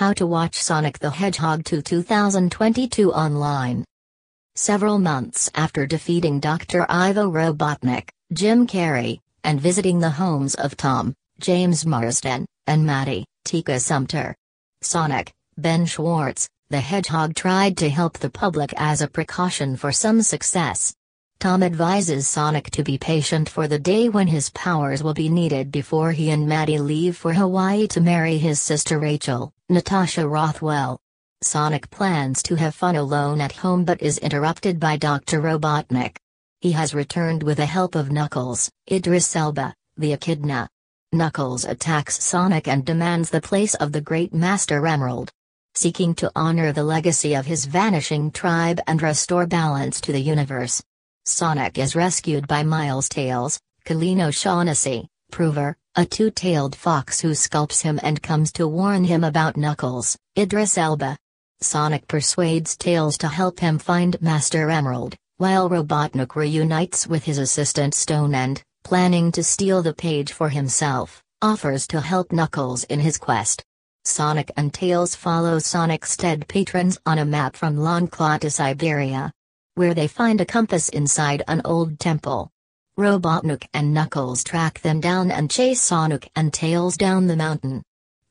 How to watch Sonic the Hedgehog 2 2022 online. Several months after defeating Dr. Ivo Robotnik, Jim Carrey, and visiting the homes of Tom, James Marsden, and Maddie, Tika Sumpter. Sonic, Ben Schwartz, the Hedgehog tried to help the public as a precaution for some success. Tom advises Sonic to be patient for the day when his powers will be needed before he and Maddie leave for Hawaii to marry his sister Rachel, Natasha Rothwell. Sonic plans to have fun alone at home but is interrupted by Dr. Robotnik. He has returned with the help of Knuckles, Idris Elba, the Echidna. Knuckles attacks Sonic and demands the place of the Great Master Emerald seeking to honor the legacy of his vanishing tribe and restore balance to the universe. Sonic is rescued by Miles Tails, Colleen O'Shaughnessey, Prover, a two-tailed fox who sculpts him and comes to warn him about Knuckles, Idris Elba. Sonic persuades Tails to help him find Master Emerald, while Robotnik reunites with his assistant Stone and, planning to steal the page for himself, offers to help Knuckles in his quest. Sonic and Tails follow Sonic's dead patrons on a map from Longclaw to Siberia. Where they find a compass inside an old temple. Robotnik and Knuckles track them down and chase Sonic and Tails down the mountain.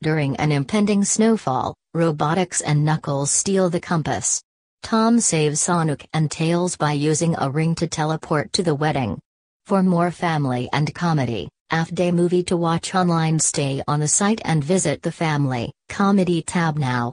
During an impending snowfall, Robotnik and Knuckles steal the compass. Tom saves Sonic and Tails by using a ring to teleport to the wedding. For more family and comedy, Afdah movie to watch online stay on the site and visit the family, comedy tab now.